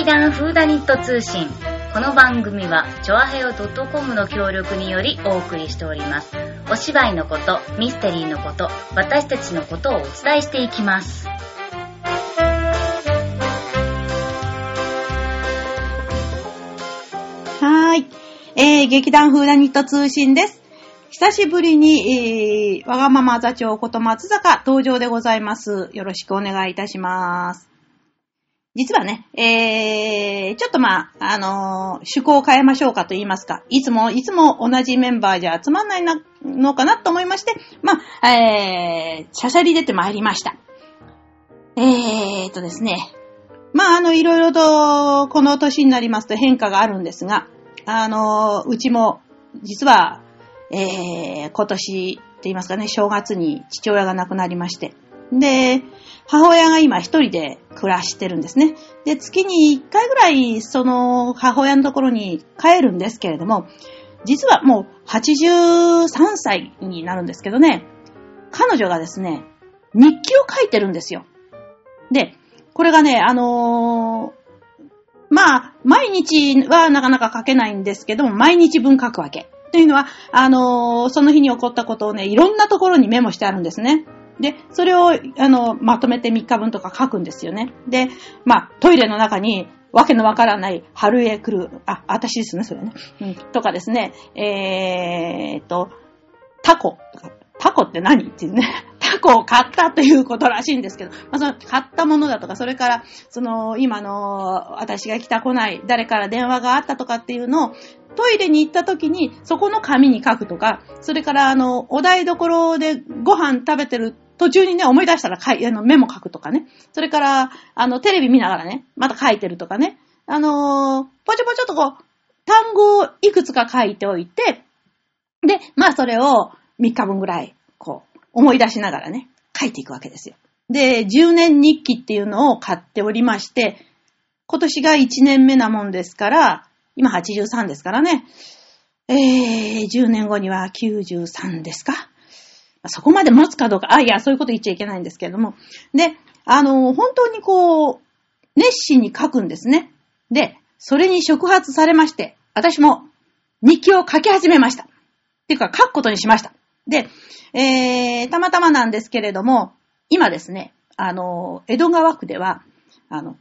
劇団フーダニット通信。この番組は、チョアヘオ .com の協力によりお送りしております。お芝居のこと、ミステリーのこと、私たちのことをお伝えしていきます。はい。えー、劇団フーダニット通信です。久しぶりに、えー、わがまま座長こと松坂登場でございます。よろしくお願いいたします。実はね、えー、ちょっとまあ、あのー趣向を変えましょうかと言いますか、いつも、いつも同じメンバーじゃ集まんないなのかなと思いまして、まあ、えー、しゃしゃり出てまいりました。えーとですね、まあ、あの、いろいろと、この年になりますと変化があるんですが、あの、うちも、実は、えー、今年って言いますかね、正月に父親が亡くなりまして。で、母親が今一人で暮らしてるんですね。で、月に一回ぐらい、その、母親のところに帰るんですけれども、実はもう83歳になるんですけどね、彼女がですね、日記を書いてるんですよ。で、これがね、あのーまあ、毎日はなかなか書けないんですけども、毎日分書くわけ。というのは、あのーその日に起こったことをね、いろんなところにメモしてあるんですね。で、それを、あの、まとめて3日分とか書くんですよね。で、まあ、トイレの中に、わけのわからない春へ来る、あ、私ですね、それね。うん、とかですね、えーっと、タコ。タコって何？っていうね。タコを買ったということらしいんですけど、まあ、その買ったものだとか、それから、その、今の、私が来た来ない、誰から電話があったとかっていうのを、トイレに行った時に、そこの紙に書くとか、それから、あの、お台所でご飯食べてる途中にね、思い出したら書いあのメモ書くとかね。それから、あの、テレビ見ながらね、また書いてるとかね。あのーぽちょぽちょっとこう、単語をいくつか書いておいて、で、まあそれを3日分ぐらい、こう、思い出しながらね、書いていくわけですよ。で、10年日記っていうのを買っておりまして、今年が1年目なもんですから、今83ですからね、えー、10年後には93ですかそこまで持つかどうか、あ、いや、そういうこと言っちゃいけないんですけれども。で、あの、本当にこう、熱心に書くんですね。で、それに触発されまして、私も日記を書き始めました。っていうか、書くことにしました。で、えー、たまたまなんですけれども、今ですね、あの、江戸川区では、あの、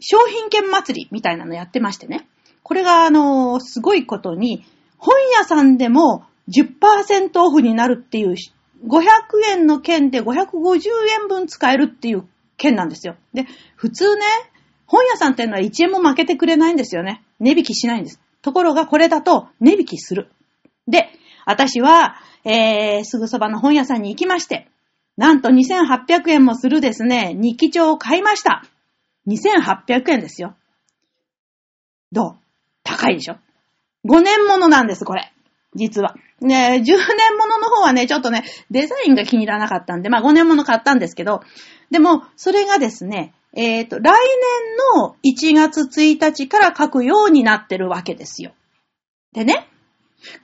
商品券祭りみたいなのやってましてね。これが、あの、すごいことに、本屋さんでも10%オフになるっていう、500円の券で550円分使えるっていう券なんですよ。で、普通ね、本屋さんっていうのは1円も負けてくれないんですよね。値引きしないんです。ところがこれだと値引きする。で、私は、えー、すぐそばの本屋さんに行きまして、なんと2800円もするですね、日記帳を買いました。2800円ですよ。どう？高いでしょ ?5 年ものなんです、これ。実は。ね、10年ものの方はね、ちょっとね、デザインが気に入らなかったんで、まあ5年もの買ったんですけど、でも、それがですね、えっ、と、来年の1月1日から書くようになってるわけですよ。でね、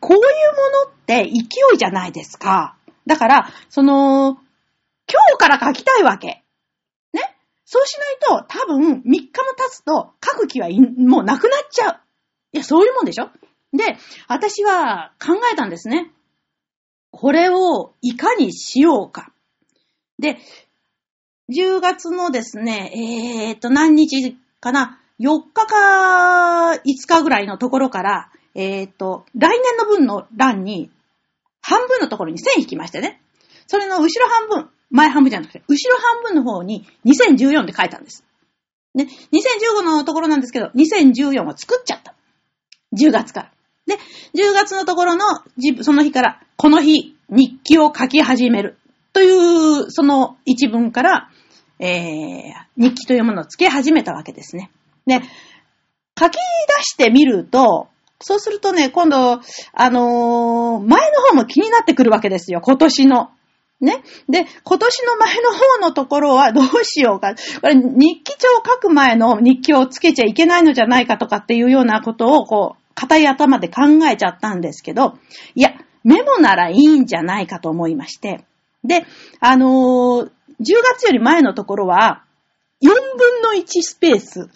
こういうものって勢いじゃないですか。だから、その、今日から書きたいわけ。ね。そうしないと、多分、3日も経つと、書く気はもうなくなっちゃう。いや、そういうもんでしょで、私は考えたんですね。これをいかにしようか。で、10月のですね、えーっと、何日かな ?4 日か5日ぐらいのところから、えーっと、来年の分の欄に、半分のところに線引きましてね。それの後ろ半分、前半分じゃなくて、後ろ半分の方に2014って書いたんです。ね、2015のところなんですけど、2014を作っちゃった。10月から。で、10月のところの、その日から、この日、日記を書き始める。という、その一文から、えー、日記というものをつけ始めたわけですね。で、書き出してみると、そうするとね、今度、あのー前の方も気になってくるわけですよ、今年の。ね。で、今年の前の方のところはどうしようか。これ、日記帳を書く前の日記をつけちゃいけないのじゃないかとかっていうようなことを、こうう、固い頭で考えちゃったんですけど、いや、メモならいいんじゃないかと思いまして。で、あのー10月より前のところは、4分の1スペース。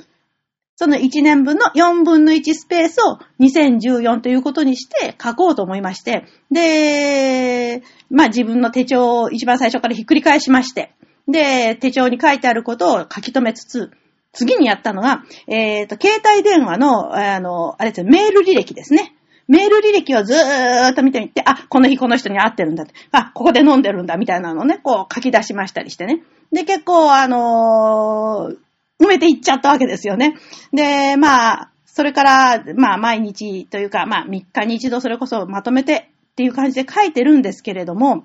その1年分の4分の1スペースを2014ということにして書こうと思いまして、で、まあ自分の手帳を一番最初からひっくり返しまして、で、手帳に書いてあることを書き留めつつ、次にやったのが、えっ、と、携帯電話の、あの、あれですよ、メール履歴ですね。メール履歴をずーっと見てみて、あ、この日この人に会ってるんだって、あ、ここで飲んでるんだみたいなのをね、こう書き出しましたりしてね。で、結構、あのー埋めていっちゃったわけですよね。で、まあ、それから、まあ、毎日というか、まあ、3日に一度それこそまとめてっていう感じで書いてるんですけれども、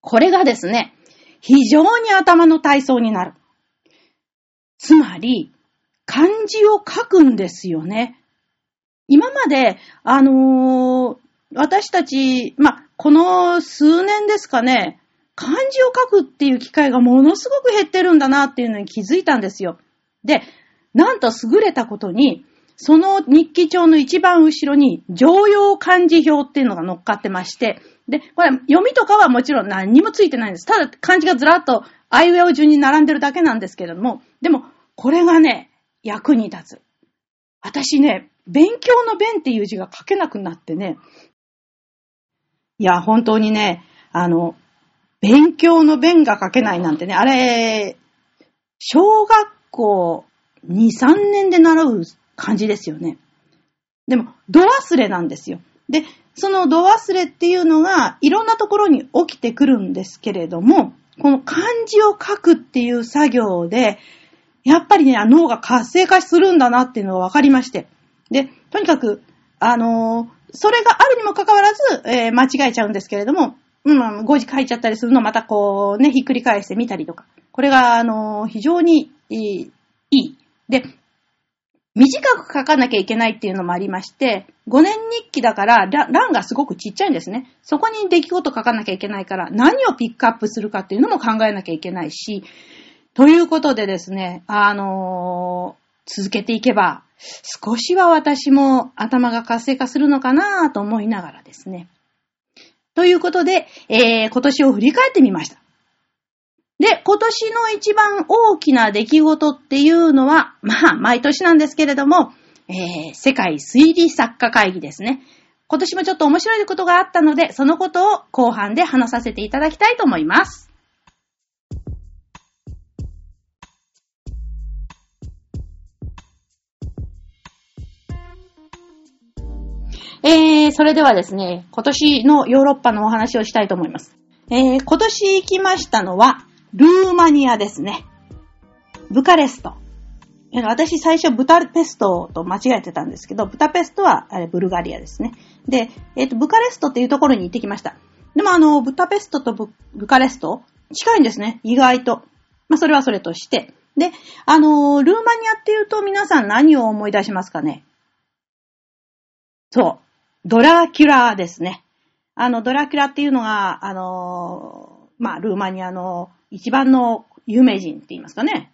これがですね、非常に頭の体操になる。つまり、漢字を書くんですよね。今まで、あのー私たち、ま、この数年ですかね、漢字を書くっていう機会がものすごく減ってるんだなっていうのに気づいたんですよ。で、なんと優れたことに、その日記帳の一番後ろに、常用漢字表っていうのが乗っかってまして、で、これ読みとかはもちろん何にもついてないんです。ただ漢字がずらっとあいうえお順に並んでるだけなんですけれども、でも、これがね、役に立つ。私ね、勉強の勉っていう字が書けなくなってね、いや、本当にね、あの、勉強の勉が書けないなんてね、あれ、小学校2、3年で習う漢字ですよね。でも、度忘れなんですよ。で、その度忘れっていうのが、いろんなところに起きてくるんですけれども、この漢字を書くっていう作業で、やっぱりね、脳が活性化するんだなっていうのが分かりまして。で、とにかく、あのーそれがあるにもかかわらず、えー間違えちゃうんですけれども、うん、誤字書いちゃったりするのをまたこうね、ひっくり返してみたりとか。これが、あのー非常にいい。で、短く書かなきゃいけないっていうのもありまして、5年日記だか、ら欄がすごくちっちゃいんですね。そこに出来事書かなきゃいけないから、何をピックアップするかっていうのも考えなきゃいけないし、ということでですね、あのー続けていけば、少しは私も頭が活性化するのかなと思いながらですね。ということで、えー、今年を振り返ってみました。で、今年の一番大きな出来事っていうのは、まあ、毎年なんですけれども、えー、世界推理作家会議ですね。今年もちょっと面白いことがあったので、そのことを後半で話させていただきたいと思います。えー、それではですね、今年のヨーロッパのお話をしたいと思います。えー、今年行きましたのは、ルーマニアですね。ブカレスト。私最初ブタペストと間違えてたんですけど、ブタペストはあれブルガリアですね。で、えっ、と、ブカレストっていうところに行ってきました。でもあの、ブタペストとブブカレスト近いんですね。意外と。まあ、それはそれとして。で、あの、ルーマニアっていうと皆さん何を思い出しますかね？そう。ドラキュラですね。あの、ドラキュラっていうのが、あの、まあ、ルーマニアの一番の有名人って言いますかね。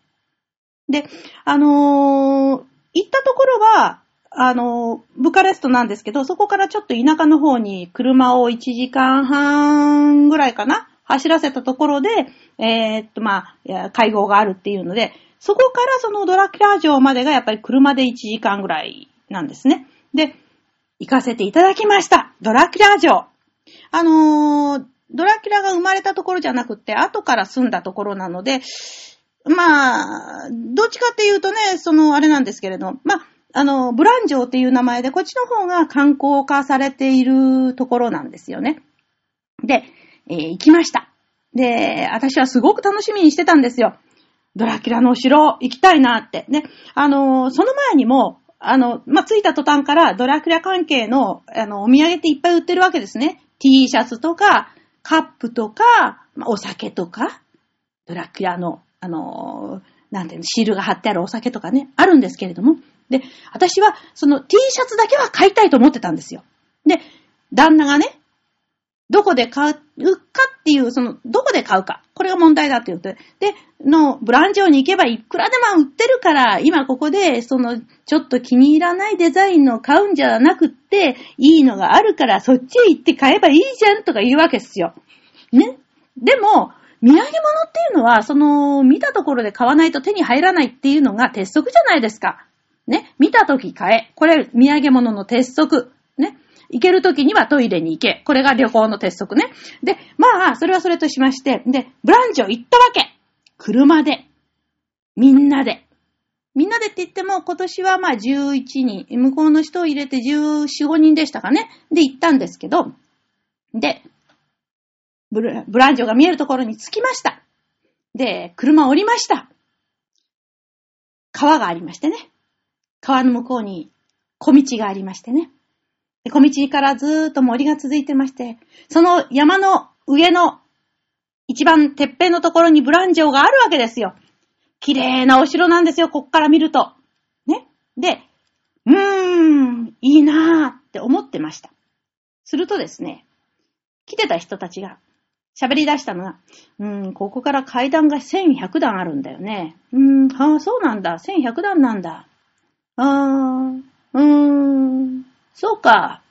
で、あの行ったところは、あのブカレストなんですけど、そこからちょっと田舎の方に車を1時間半ぐらいかな走らせたところで、えーっと、まあ、会合があるっていうので、そこからそのドラキュラ城までがやっぱり車で1時間ぐらいなんですね。で、行かせていただきました。ドラキュラ城。あのードラキュラが生まれたところじゃなくて、後から住んだところなので、まあ、どっちかっていうとね、その、あれなんですけれど、まあ、あの、ブラン城っていう名前で、こっちの方が観光化されているところなんですよね。で、えー行きました。で、私はすごく楽しみにしてたんですよ。ドラキュラのお城行きたいなって。ね、あの、その前にも、あの、まあ、着いた途端からドラキュラ関係の、あの、お土産っていっぱい売ってるわけですね。T シャツとか、カップとか、まあお酒とか、ドラキュラの、あの、なんていうの、シールが貼ってあるお酒とかね、あるんですけれども。で、私は、その T シャツだけは買いたいと思ってたんですよ。で、旦那がね、どこで買うかっていう、その、どこで買うか。これが問題だって言って。で、の、ブランジョーに行けばいくらでも売ってるから、今ここで、その、ちょっと気に入らないデザインの買うんじゃなくって、いいのがあるから、そっちへ行って買えばいいじゃんとか言うわけですよ。ね。でも、土産物っていうのは、その、見たところで買わないと手に入らないっていうのが鉄則じゃないですか。ね、見たとき買え。これ、土産物の鉄則。行けるときにはトイレに行け。これが旅行の鉄則ね。で、まあ、それはそれとしまして、で、ブランチョ行ったわけ。車で。みんなで。みんなでって言っても、今年はまあ11人、向こうの人を入れて14、5人でしたかね。で、行ったんですけど、で、ブランジョが見えるところに着きました。で、車降りました。川がありましてね。川の向こうに小道がありましてね。小道からずーっと森が続いてまして、その山の上の一番てっぺんのところにブランジョがあるわけですよ。綺麗なお城なんですよ、こっから見ると。ね。で、うーん、いいなーって思ってました。するとですね、来てた人たちが喋り出したのが、うーん、ここから階段が1100段あるんだよね。うーん、ああ、そうなんだ。1100段なんだ。あー、うーん、そうか。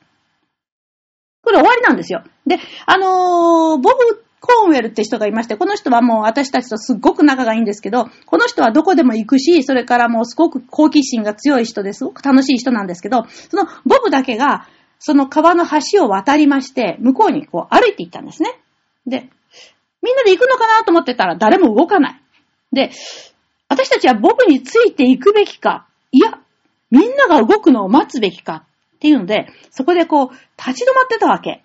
これ終わりなんですよ。で、あのーボブ・コーンウェルって人がいまして、この人はもう私たちとすっごく仲がいいんですけど、この人はどこでも行くし、それからもうすごく好奇心が強い人ですごく楽しい人なんですけど、そのボブだけが、その川の橋を渡りまして、向こうにこう歩いて行ったんですね。で、みんなで行くのかなと思ってたら誰も動かない。で、私たちはボブについていくべきか、いや、みんなが動くのを待つべきかっていうので、そこでこう、立ち止まってたわけ。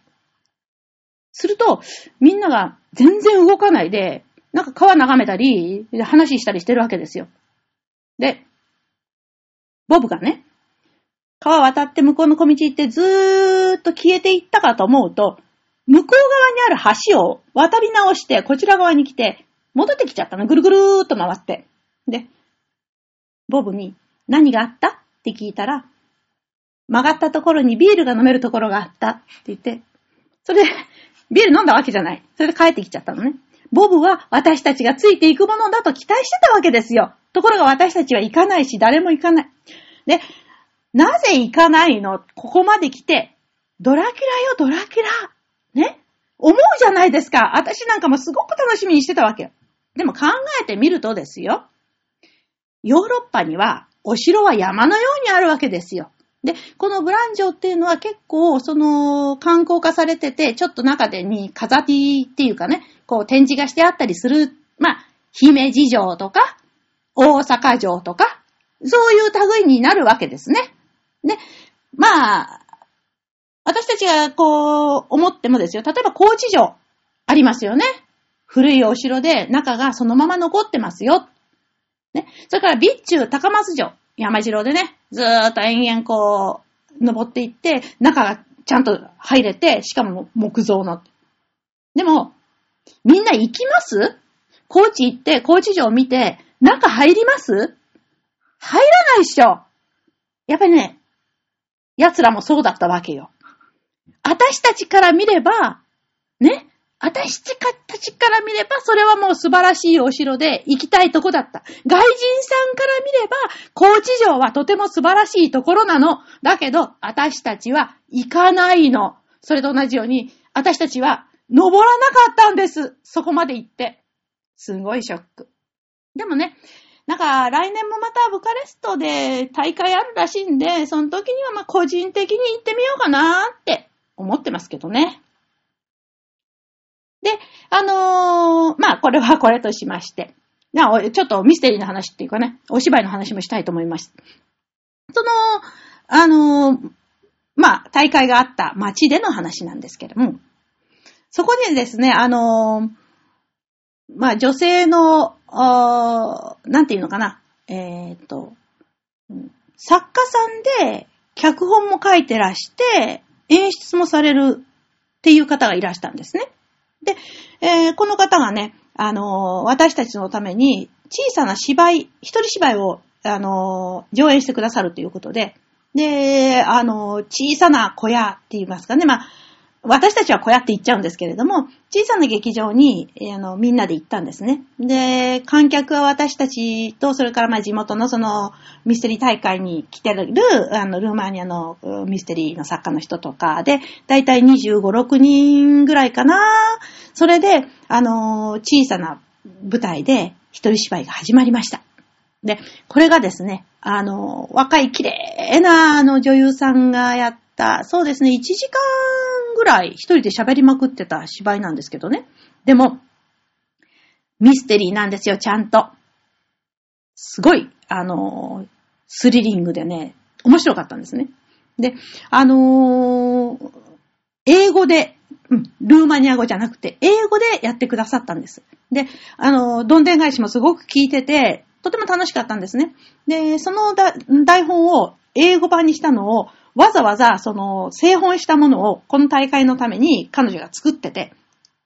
すると、みんなが全然動かないで、なんか川眺めたり、話したりしてるわけですよ。で、ボブがね、川渡って向こうの小道行ってずーっと消えていったかと思うと、向こう側にある橋を渡り直して、こちら側に来て、戻ってきちゃったの。ぐるぐるーっと回って。で、ボブに何があった？って聞いたら、曲がったところにビールが飲めるところがあったって言って、それで、ビール飲んだわけじゃない。それで帰ってきちゃったのね。ボブは私たちがついていくものだと期待してたわけですよ。ところが私たちは行かないし、誰も行かない。で、なぜ行かないの？ここまで来て、ドラキュラよ、ドラキュラ。ね？思うじゃないですか。私なんかもすごく楽しみにしてたわけ。でも考えてみるとですよ。ヨーロッパにはお城は山のようにあるわけですよ。で、このブランジョっていうのは結構、その、観光化されてて、ちょっと中でに飾りっていうかね、こう展示がしてあったりする、まあ、姫路城とか、大阪城とか、そういう類になるわけですね。で、まあ、私たちがこう、思ってもですよ。例えば高知城、ありますよね。古いお城で中がそのまま残ってますよ。ね。それから備中高松城、山城でね、ずーっと延々こう、登っていって、中がちゃんと入れて、しかも木造の。でも、みんな行きます？高知行って、高知城見て、中入ります？入らないっしょ。やっぱりね、奴らもそうだったわけよ。私たちから見れば、ね、私たちから見れば、それはもう素晴らしいお城で行きたいとこだった。外人さんから見れば、高知城はとても素晴らしいところなの。だけど、私たちは行かないの。それと同じように、私たちは登らなかったんです。そこまで行って。すごいショック。でもね、なんか来年もまたブカレストで大会あるらしいんで、その時にはまあ個人的に行ってみようかなーって思ってますけどね。で、あのーまあこれはこれとしまして。なおちょっとミステリーの話っていうかね、お芝居の話もしたいと思います。その、あのーまあ大会があった街での話なんですけども、そこでですね、あのーまあ女性の、なんていうのかな、えーっと、作家さんで脚本も書いてらして、演出もされるっていう方がいらしたんですね。で、えーこの方がね、あのー私たちのために小さな芝居、一人芝居を、あのー上演してくださるということで、で、あの小さな小屋って言いますかね、まあ、私たちは小屋って言っちゃうんですけれども、小さな劇場に、あの、みんなで行ったんですね。で、観客は私たちと、それからまあ地元のそのミステリー大会に来てる、あの、ルーマニアのミステリーの作家の人とかで、だいたい25、6人ぐらいかな。それで、あの、小さな舞台で一人芝居が始まりました。で、これがですね、あの、若い綺麗なあの女優さんがやった、そうですね、1時間ぐらい一人で喋りまくってた芝居なんですけどね。でも、ミステリーなんですよ、ちゃんと。すごい、あの、スリリングでね、面白かったんですね。で、あのー英語で、うん、ルーマニア語じゃなくて、英語でやってくださったんです。で、あの、どんでん返しもすごく聞いてて、とても楽しかったんですね。で、その台本を英語版にしたのを、わざわざ、その、製本したものを、この大会のために彼女が作ってて、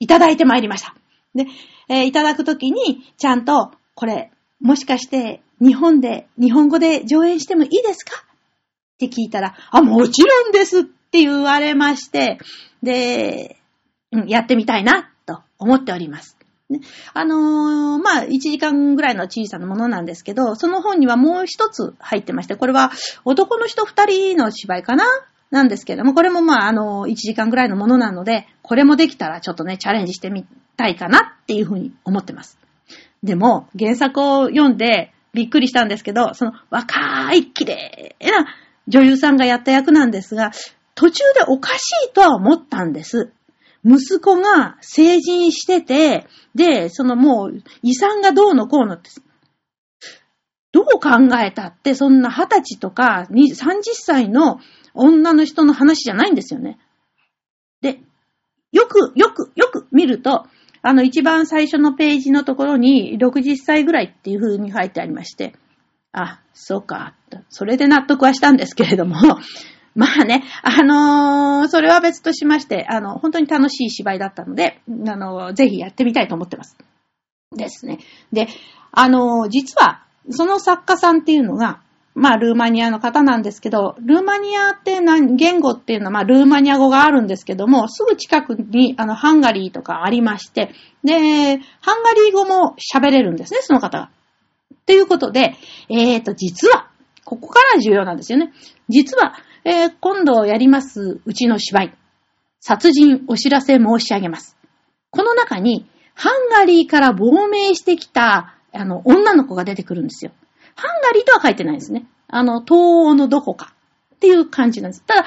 いただいてまいりました。で、えーいただくときに、ちゃんと、これ、もしかして、日本で、日本語で上演してもいいですか？って聞いたら、あ、もちろんですって言われまして、で、うんやってみたいな、と思っております。ね、あのーまあ、1時間ぐらいの小さなものなんですけど、その本にはもう一つ入ってまして、これは男の人二人の芝居かな？なんですけども、これもまあ、あのー、1時間ぐらいのものなので、これもできたらちょっとね、チャレンジしてみたいかなっていうふうに思ってます。でも、原作を読んでびっくりしたんですけど、その若い綺麗な女優さんがやった役なんですが、途中でおかしいとは思ったんです。息子が成人してて、で、そのもう遺産がどうのこうのって、どう考えたってそんな20歳とかに30歳の女の人の話じゃないんですよね。で、よく、よく、よく見ると、あの一番最初のページのところに60歳ぐらいっていう風に書いてありまして、あ、そうか、それで納得はしたんですけれども、まあね、あのーそれは別としまして、あの、本当に楽しい芝居だったので、あのぜひやってみたいと思ってます。ですね。で、あのー実は、その作家さんっていうのが、まあ、ルーマニアの方なんですけど、ルーマニアって何言語っていうのは、まあ、ルーマニア語があるんですけども、すぐ近くに、あの、ハンガリーとかありまして、で、ハンガリー語も喋れるんですね、その方が。ということで、えーと、実は、ここから重要なんですよね。実は、えー今度やりますうちの芝居、殺人お知らせ申し上げます。この中に、ハンガリーから亡命してきた、あの、女の子が出てくるんですよ。ハンガリーとは書いてないですね。あの、東欧のどこかっていう感じなんです。ただ、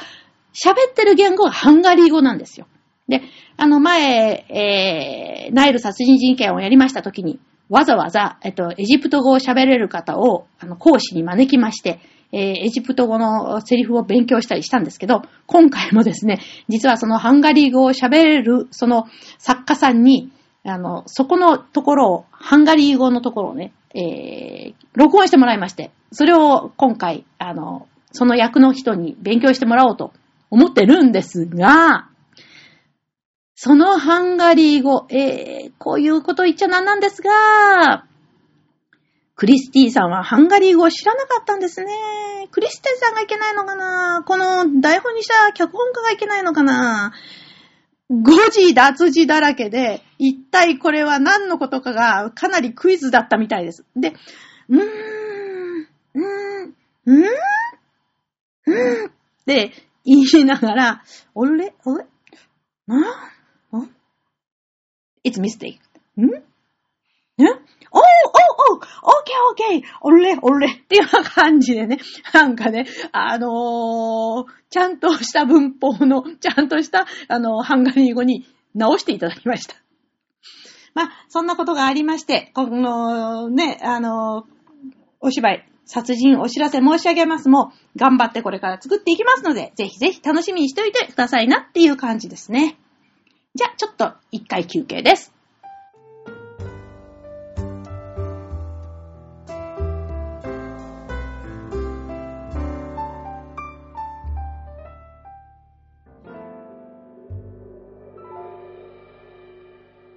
喋ってる言語がハンガリー語なんですよ。で、あの前、えー、ナイル殺人事件をやりましたときに、わざわざ、えっと、エジプト語を喋れる方を、あの、講師に招きまして、えーエジプト語のセリフを勉強したりしたんですけど、今回もですね、実はそのハンガリー語を喋れる、その作家さんに、あの、そこのところを、ハンガリー語のところをね、えー、録音してもらいまして、それを今回、あの、その役の人に勉強してもらおうと思ってるんですが、そのハンガリー語、えー、こういうこと言っちゃなんなんですが、クリスティさんはハンガリー語を知らなかったんですね。クリスティさんがいけないのかな？この台本にした脚本家がいけないのかな？誤字脱字だらけで、一体これは何のことかがかなりクイズだったみたいです。で、うーん、うーん、うーん、うーんって言いながら、おれ、おれ、な、お ?It's mistake. ん？んおうおうおうオッケーオッケーおれおれっていう感じでね、なんかね、あのー、ちゃんとした文法の、ちゃんとした、あの、ハンガリー語に直していただきました。まあ、そんなことがありまして、この、ね、あの、お芝居、殺人お知らせ申し上げますも、頑張ってこれから作っていきますので、ぜひぜひ楽しみにしておいてくださいなっていう感じですね。じゃあ、ちょっと一回休憩です。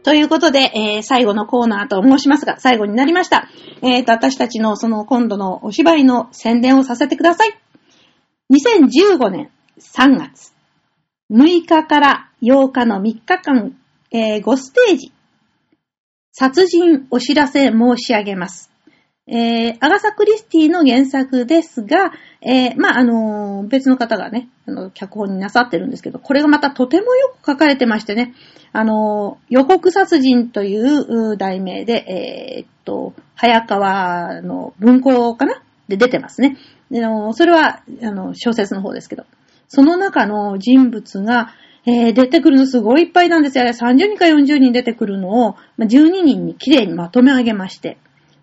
ということで、えー最後のコーナーと申しますが、最後になりました。えーと、私たちのその今度のお芝居の宣伝をさせてください。2015年3月6日から8日の3日間、え5ステージ、殺人お知らせ申し上げます。えー、アガサ・クリスティの原作ですが、えー、まあ、あのー別の方がね、あの、脚本になさってるんですけど、これがまたとてもよく書かれてましてね、あのー予告殺人という題名で、えーっと、早川の文庫かな？で出てますね。であのそれは、あの、小説の方ですけど。その中の人物が、えー出てくるのすごいいっぱいなんですよ。あれ30人か40人出てくるのを、まあ12人に綺麗にまとめ上げまして。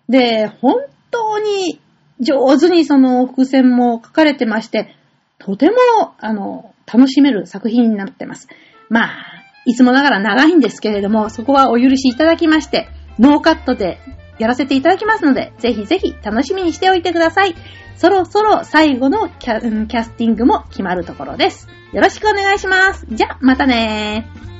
で、本当に上手にその伏線も書かれてまして、とても、あの、楽しめる作品になってます。まあ、いつもながら長いんですけれども、そこはお許しいただきまして、ノーカットでやらせていただきますので、ぜひぜひ楽しみにしておいてください。そろそろ最後のキャキャスティングも決まるところです。よろしくお願いします。じゃ、またねー。